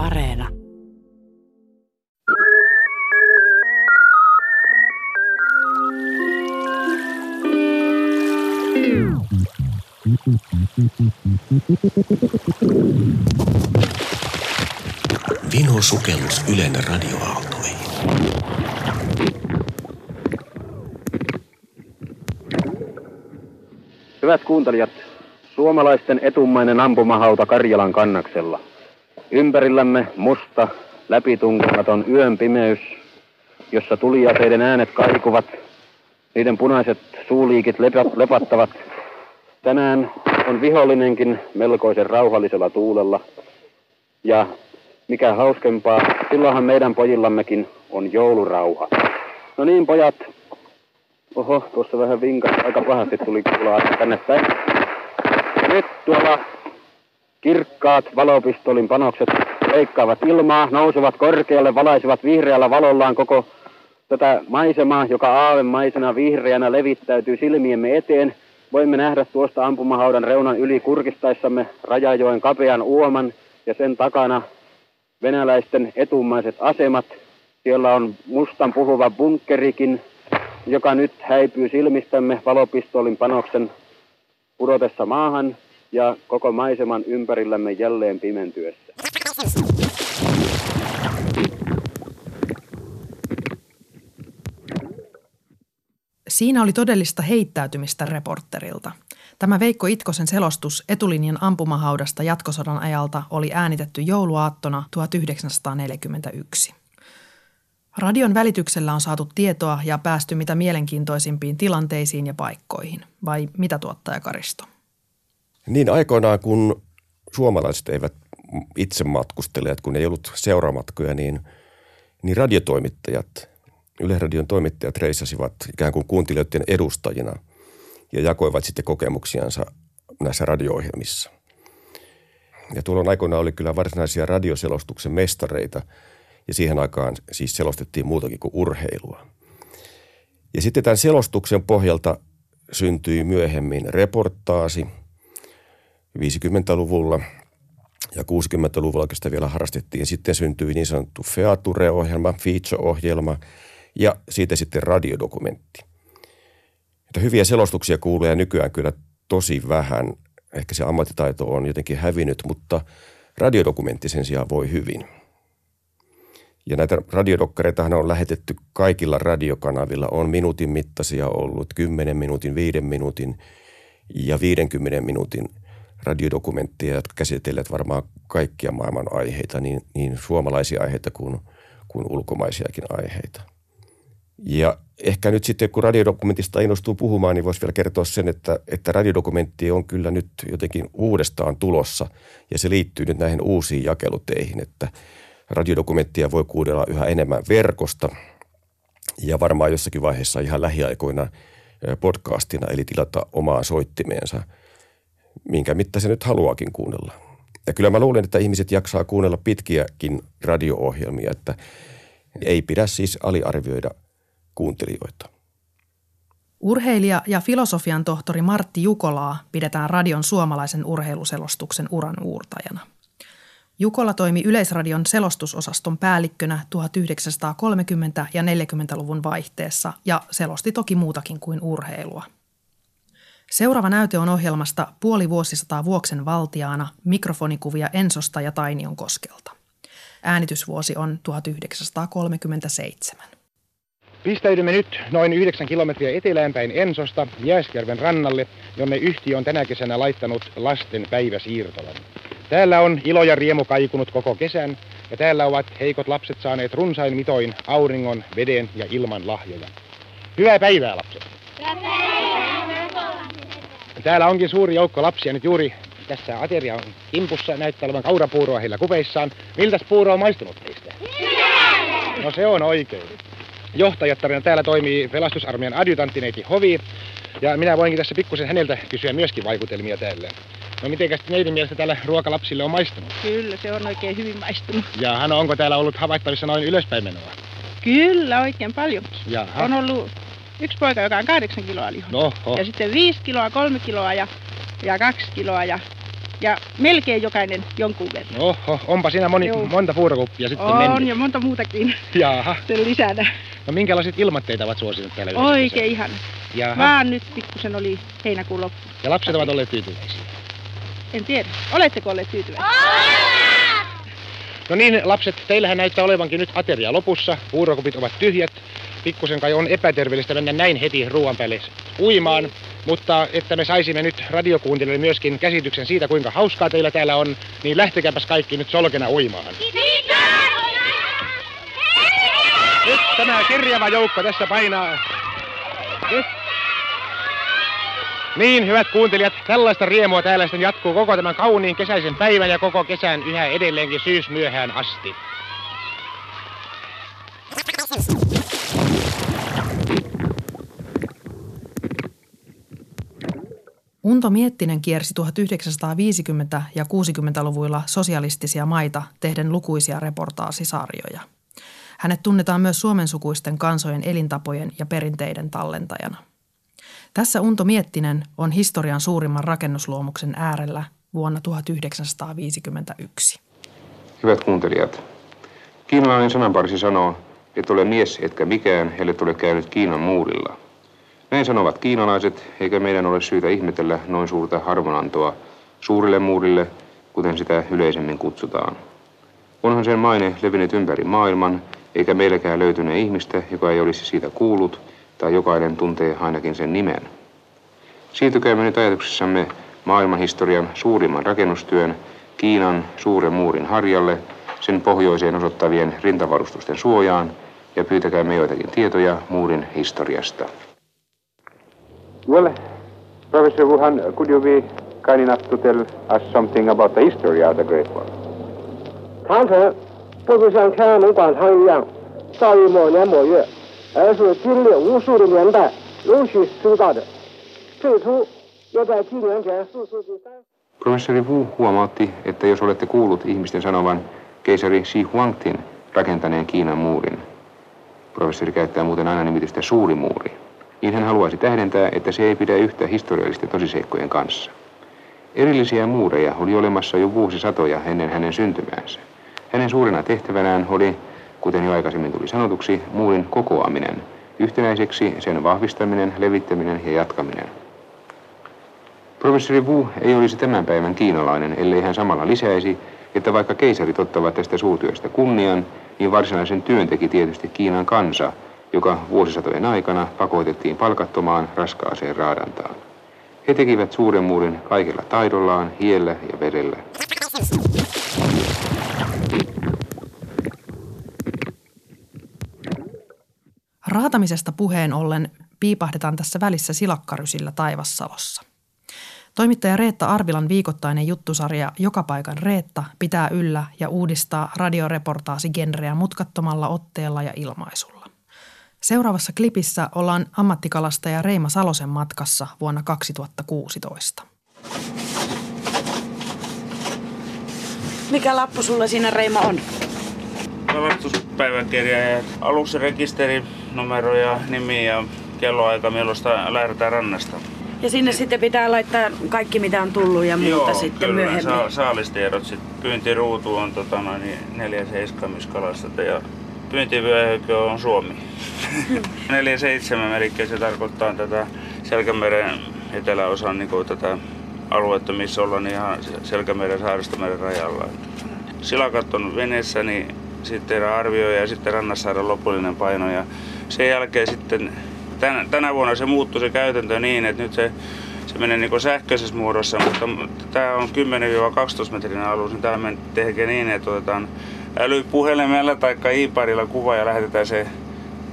Areena. Vino sukellus Ylen radioaaltoihin. Hyvät kuuntelijat, suomalaisten etumainen ampumahauta Karjalan kannaksella. Ympärillämme musta, läpitunkematon yön pimeys, jossa tuliaseiden äänet kaikuvat, niiden punaiset suuliikit lepattavat. Tänään on vihollinenkin melkoisen rauhallisella tuulella. Ja mikä hauskempaa, silloinhan meidän pojillammekin on joulurauha. No niin, pojat. Oho, tuossa vähän vinkas. Aika pahasti tuli kuulla tänne päin. Nyt tuolla kirkkaat valopistolin panokset leikkaavat ilmaa, nousevat korkealle, valaisivat vihreällä valollaan koko tätä maisemaa, joka aavemaisena vihreänä levittäytyy silmiemme eteen. Voimme nähdä tuosta ampumahaudan reunan yli kurkistaissamme Rajajoen kapean uoman ja sen takana venäläisten etumaiset asemat. Siellä on mustan puhuva bunkkerikin, joka nyt häipyy silmistämme valopistolin panoksen pudotessa maahan ja koko maiseman ympärillämme jälleen pimentyessä. Siinä oli todellista heittäytymistä reporterilta. Tämä Veikko Itkosen selostus etulinjan ampumahaudasta jatkosodan ajalta oli äänitetty jouluaattona 1941. Radion välityksellä on saatu tietoa ja päästy mitä mielenkiintoisimpiin tilanteisiin ja paikkoihin. Vai mitä tuottaja Karisto? Niin aikoinaan, kun suomalaiset eivät itse matkustelijat, kun ei ollut seuramatkoja, niin, niin radiotoimittajat, Yleisradion toimittajat reissasivat ikään kuin kuuntelijoiden edustajina ja jakoivat sitten kokemuksiansa näissä radio-ohjelmissa. Ja tuolloin aikoinaan oli kyllä varsinaisia radioselostuksen mestareita ja siihen aikaan siis selostettiin muutakin kuin urheilua. Ja sitten tämän selostuksen pohjalta syntyi myöhemmin reportaasi 50-luvulla ja 60-luvulla, kun sitä vielä harrastettiin. Sitten syntyi niin sanottu Feature-ohjelma, feature-ohjelma ja siitä sitten radiodokumentti. Että hyviä selostuksia kuulee nykyään kyllä tosi vähän. Ehkä se ammattitaito on jotenkin hävinnyt, mutta radiodokumentti sen sijaan voi hyvin. Ja näitä radiodokkareitahan on lähetetty kaikilla radiokanavilla. On minuutin mittaisia ollut, 10 minuutin, 5 minuutin ja 50 minuutin radiodokumentteja, jotka käsitellät varmaan kaikkia maailman aiheita, niin, niin suomalaisia aiheita kuin, kuin ulkomaisiakin aiheita. Ja ehkä nyt sitten, kun radiodokumentista innostuu puhumaan, niin voisi vielä kertoa sen, että, että radiodokumentti on kyllä nyt jotenkin uudestaan tulossa ja se liittyy nyt näihin uusiin jakeluteihin, että radiodokumenttia voi kuudella yhä enemmän verkosta ja varmaan jossakin vaiheessa ihan lähiaikoina podcastina, eli tilata omaa soittimeensa, minkä mitta se nyt haluakin kuunnella. Ja kyllä mä luulen, että ihmiset jaksaa kuunnella pitkiäkin radio-ohjelmia, että ei pidä siis aliarvioida – kuuntelijoita. Urheilija ja filosofian tohtori Martti Jukolaa pidetään radion suomalaisen urheiluselostuksen uran uurtajana. Jukola toimi Yleisradion selostusosaston päällikkönä 1930- ja 40-luvun vaihteessa ja selosti toki muutakin kuin urheilua. Seuraava näyte on ohjelmasta puoli vuosisataa vuoksen valtiaana mikrofonikuvia Ensosta ja Tainion koskelta. Äänitysvuosi on 1937. Pistäydymme nyt noin 9 kilometriä eteläänpäin Ensosta Jääsjärven rannalle, jonne yhtiö on tänä kesänä laittanut lasten päiväsiirtolan. Täällä on ilo ja riemu kaikunut koko kesän, ja täällä ovat heikot lapset saaneet runsain mitoin auringon, veden ja ilman lahjoja. Hyvää päivää, lapset! Täällä onkin suuri joukko lapsia nyt juuri tässä aterian kimpussa näyttää olevan kaurapuuroa heillä kupeissaan. Miltäs puuro on maistunut teistä? No se on oikein johtajattarina täällä toimii pelastusarmeijan adjutanttineiti Hovi. Ja minä voinkin tässä pikkusen häneltä kysyä myöskin vaikutelmia täällä. No mitenkäs neidin mielestä täällä ruokalapsille on maistunut? Kyllä, se on oikein hyvin maistunut. Ja Hanno, onko täällä ollut havaittavissa noin ylöspäin menoa? Kyllä, oikein paljon. Jaha. On ollut yksi poika, joka on kahdeksan kiloa lihoa. No, Ja sitten viisi kiloa, kolme kiloa ja, ja kaksi kiloa ja Ja melkein jokainen jonkun verran. Oho, onpa siinä moni, Joo. monta puurokuppia sitten On mennyt. ja monta muutakin Jaha. sen lisänä. No minkälaiset ilmat teitä ovat suosineet täällä yhdessä? Oikein ihana. Jaha. Vaan nyt pikkusen oli heinäkuun loppu. Ja lapset ovat olleet tyytyväisiä. En tiedä. Oletteko olleet tyytyväisiä? No niin, lapset, teillähän näyttää olevankin nyt ateria lopussa. Puurokupit ovat tyhjät. Pikkusen kai on epäterveellistä mennä näin heti ruoan päälle uimaan. Mutta että me saisimme nyt radiokuuntelijoille myöskin käsityksen siitä, kuinka hauskaa teillä täällä on, niin lähtekääpäs kaikki nyt solkena uimaan. Nyt tämä kirjava joukko tässä painaa. Nyt. Niin, hyvät kuuntelijat, tällaista riemua täällä sitten jatkuu koko tämän kauniin kesäisen päivän ja koko kesän yhä edelleenkin syysmyöhään asti. Unto Miettinen kiersi 1950- ja 60-luvuilla sosialistisia maita tehden lukuisia reportaasisarjoja. Hänet tunnetaan myös suomensukuisten kansojen elintapojen ja perinteiden tallentajana. Tässä Unto Miettinen on historian suurimman rakennusluomuksen äärellä vuonna 1951. Hyvät kuuntelijat, kiinalainen sananparsi sanoo, että ole mies etkä mikään, ellei ole käynyt Kiinan muurilla. Näin sanovat kiinalaiset, eikä meidän ole syytä ihmetellä noin suurta harvonantoa suurille muurille, kuten sitä yleisemmin kutsutaan. Onhan sen maine levinnyt ympäri maailman, eikä meilläkään löytyne ihmistä, joka ei olisi siitä kuullut, tai jokainen tuntee ainakin sen nimen. Siirtykäämme nyt ajatuksessamme maailmanhistorian suurimman rakennustyön, Kiinan suuren muurin harjalle, sen pohjoiseen osoittavien rintavarustusten suojaan, ja pyytäkäämme joitakin tietoja muurin historiasta. Well, Professor Wuhan, could you be kind enough to tell us something about the history of the Great Wall? 长城不是像天安门广场一样造于某年某月，而是经历无数的年代陆续修造的。最初要在纪元前四世纪三。 Professori Wu huomautti, että jos olette kuullut ihmisten sanovan keisari Xi Huangtin rakentaneen Kiinan muurin, professori käyttää muuten aina nimitystä suuri muuri, niin hän haluaisi tähdentää, että se ei pidä yhtä historiallisten tosiseikkojen kanssa. Erillisiä muureja oli olemassa jo vuosisatoja ennen hänen syntymäänsä. Hänen suurena tehtävänään oli, kuten jo aikaisemmin tuli sanotuksi, muurin kokoaminen, yhtenäiseksi sen vahvistaminen, levittäminen ja jatkaminen. Professori Wu ei olisi tämän päivän kiinalainen, ellei hän samalla lisäisi, että vaikka keisarit ottavat tästä suurtyöstä kunnian, niin varsinaisen työn teki tietysti Kiinan kansa, joka vuosisatojen aikana pakotettiin palkattomaan raskaaseen raadantaan. He tekivät suuren muurin kaikella taidollaan, hiellä ja verellä. Raatamisesta puheen ollen piipahdetaan tässä välissä silakkarysillä Taivassalossa. Toimittaja Reetta Arvilan viikoittainen juttusarja Joka paikan Reetta pitää yllä ja uudistaa radioreportaasigenreä mutkattomalla otteella ja ilmaisulla. Seuraavassa klipissä ollaan ammattikalastaja Reima Salosen matkassa vuonna 2016. Mikä lappu sulla siinä Reima on? Kalastuspäiväkirja ja aluksen rekisterinumero ja nimi ja kelloaika, milloin sitä lähdetään rannasta. Ja sinne sitten pitää laittaa kaikki mitä on tullut ja muuta Joo, sitten kyllä, myöhemmin. Sa- saalistiedot. Sitten pyyntiruutu on tota, noin, niin neljä seiskamiskalastajat ja pyyntivyöhyke on Suomi. 47 eli se tarkoittaa tätä Selkämeren eteläosan niin kuin tätä aluetta, missä ollaan ihan Selkämeren saaristomeren rajalla. Silakat on veneessä, niin sitten tehdään arvio ja sitten rannassa saadaan lopullinen paino. Ja sen jälkeen sitten tänä, tänä vuonna se muuttui se käytäntö niin, että nyt se, se menee niin sähköisessä muodossa, mutta tämä on 10-12 metrin alus, niin tämä tekee niin, että otetaan älypuhelimella tai i-parilla kuva ja lähetetään se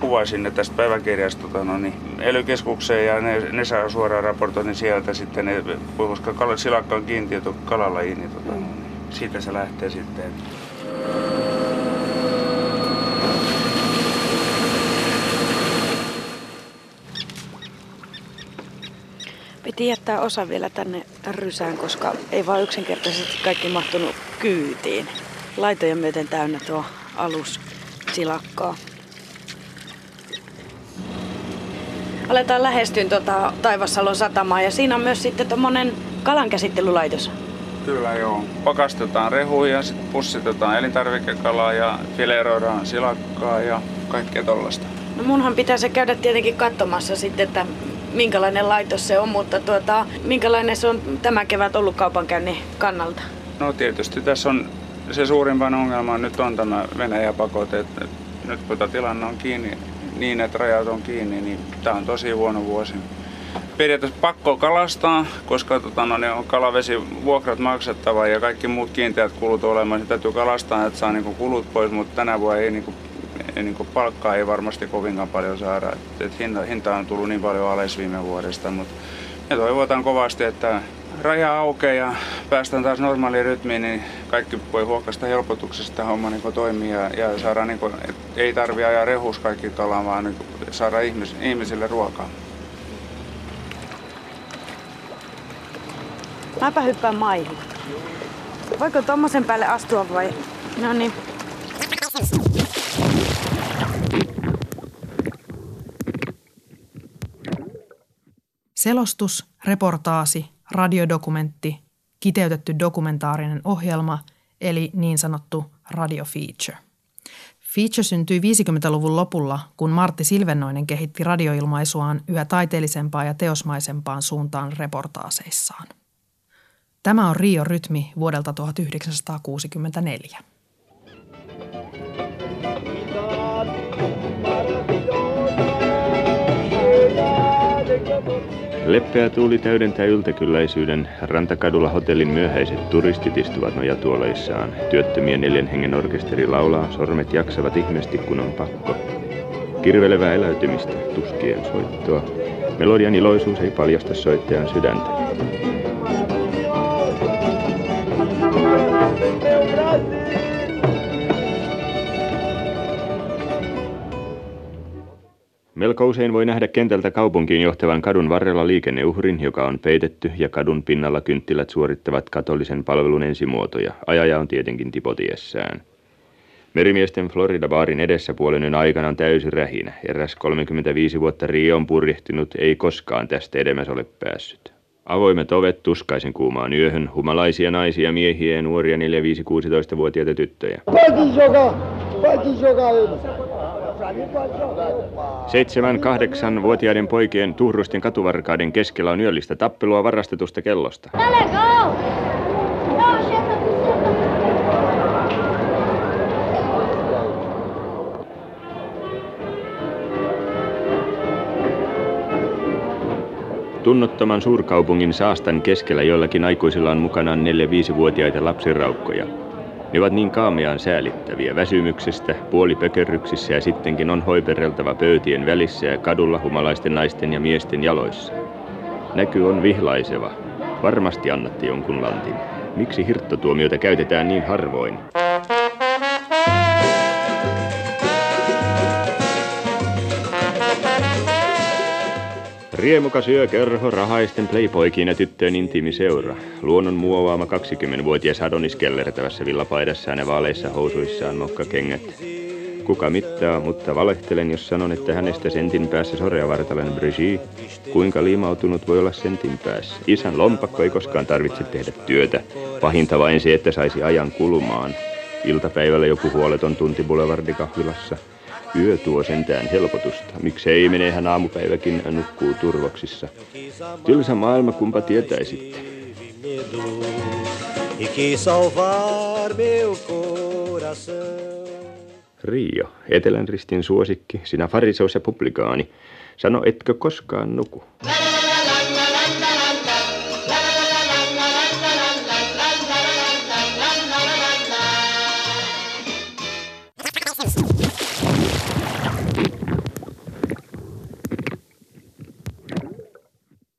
kuva sinne tästä päiväkirjasta tota, no niin, elykeskukseen ja ne, ne saa suoraan raportoinnin sieltä sitten, ne, koska kal- silakka on kiintiöty kalalajiin, niin, tota, no, niin siitä se lähtee sitten. Piti jättää osa vielä tänne rysään, koska ei vaan yksinkertaisesti kaikki mahtunut kyytiin. Laitojen myöten täynnä tuo alus silakkaa. Aletaan lähestyä tuota Taivassalon satamaa ja siinä on myös sitten tuommoinen kalankäsittelylaitos. Kyllä joo. Pakastetaan rehuja, sitten pussitetaan elintarvikekalaa ja fileroidaan silakkaa ja kaikkea tollasta. No munhan pitää se käydä tietenkin katsomassa sitten, että minkälainen laitos se on, mutta tuota, minkälainen se on tämä kevät ollut kaupankäynnin kannalta? No tietysti tässä on se suurimpan ongelma nyt on tämä Venäjän pakote. Että nyt kun tämä tilanne on kiinni niin, että rajat on kiinni, niin tämä on tosi huono vuosi. Periaatteessa pakko kalastaa, koska tota, no, ne on kalavesivuokrat maksettava ja kaikki muut kiinteät kulut olemaan. Niin täytyy kalastaa, että saa niinku kulut pois, mutta tänä vuonna ei niinku niin palkkaa ei varmasti kovinkaan paljon saada. Et, et hinta, hinta on tullut niin paljon alas viime vuodesta, mutta me toivotaan kovasti, että raja aukeaa ja päästään taas normaaliin rytmiin, niin kaikki voi huokasta helpotuksesta homma niin toimii ja, ja saada, niin kuin, et ei tarvi ajaa rehus kaikki kalaan, vaan niin saada ihmis, ihmisille ruokaa. Mäpä hyppään maihin. Voiko tuommoisen päälle astua vai? No niin. Selostus, reportaasi, radiodokumentti, kiteytetty dokumentaarinen ohjelma eli niin sanottu radiofeature. Feature syntyi 50-luvun lopulla, kun Martti Silvennoinen kehitti radioilmaisuaan yhä taiteellisempaan ja teosmaisempaan suuntaan reportaaseissaan. Tämä on Rio Rytmi vuodelta 1964. Leppeä tuuli täydentää yltäkylläisyyden. Rantakadulla hotellin myöhäiset turistit istuvat nojatuoleissaan. Työttömien neljän hengen orkesteri laulaa, sormet jaksavat ihmeesti kun on pakko. Kirvelevää eläytymistä, tuskien soittoa. Melodian iloisuus ei paljasta soittajan sydäntä. Melko usein voi nähdä kentältä kaupunkiin johtavan kadun varrella liikenneuhrin, joka on peitetty, ja kadun pinnalla kynttilät suorittavat katolisen palvelun ensimuotoja. Ajaja on tietenkin tipotiessään. Merimiesten Florida-baarin edessä puolen aikana on täysi rähinä. Eräs 35 vuotta Rio purjehtinut, ei koskaan tästä edemmäs ole päässyt. Avoimet ovet tuskaisen kuumaan yöhön, humalaisia naisia, miehiä ja nuoria 4-5-16-vuotiaita tyttöjä. Seitsemän, kahdeksan vuotiaiden poikien tuhrusten katuvarkaiden keskellä on yöllistä tappelua varastetusta kellosta. Tunnottoman suurkaupungin saastan keskellä joillakin aikuisilla on mukanaan 4-5-vuotiaita lapsiraukkoja. Ne ovat niin kaameaan säälittäviä väsymyksestä, puolipökerryksissä ja sittenkin on hoipereltava pöytien välissä ja kadulla humalaisten naisten ja miesten jaloissa. Näky on vihlaiseva. Varmasti annatte jonkun lantin. Miksi hirttotuomioita käytetään niin harvoin? Riemukas yökerho, rahaisten playpoikin ja tyttöjen intiimiseura. Luonnon muovaama 20-vuotias Adonis kellertävässä villapaidassaan ja vaaleissa housuissaan mokkakengät. Kuka mittaa, mutta valehtelen, jos sanon, että hänestä sentin päässä soreavartalen Brigitte. Kuinka liimautunut voi olla sentin päässä? Isän lompakko ei koskaan tarvitse tehdä työtä. Pahinta vain se, että saisi ajan kulumaan. Iltapäivällä joku huoleton tunti boulevardikahvilassa. Yö tuo sentään helpotusta. Miksei hän aamupäiväkin nukkuu turvoksissa. Tylsä maailma, kumpa tietäisitte. Rio, Etelän ristin suosikki, sinä fariseus ja publikaani. Sano, etkö koskaan nuku?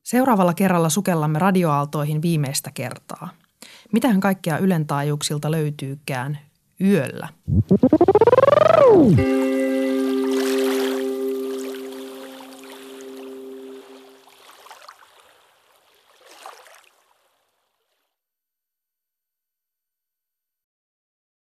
Seuraavalla kerralla sukellamme radioaaltoihin viimeistä kertaa. Mitähän kaikkea Ylen taajuuksilta löytyykään yöllä?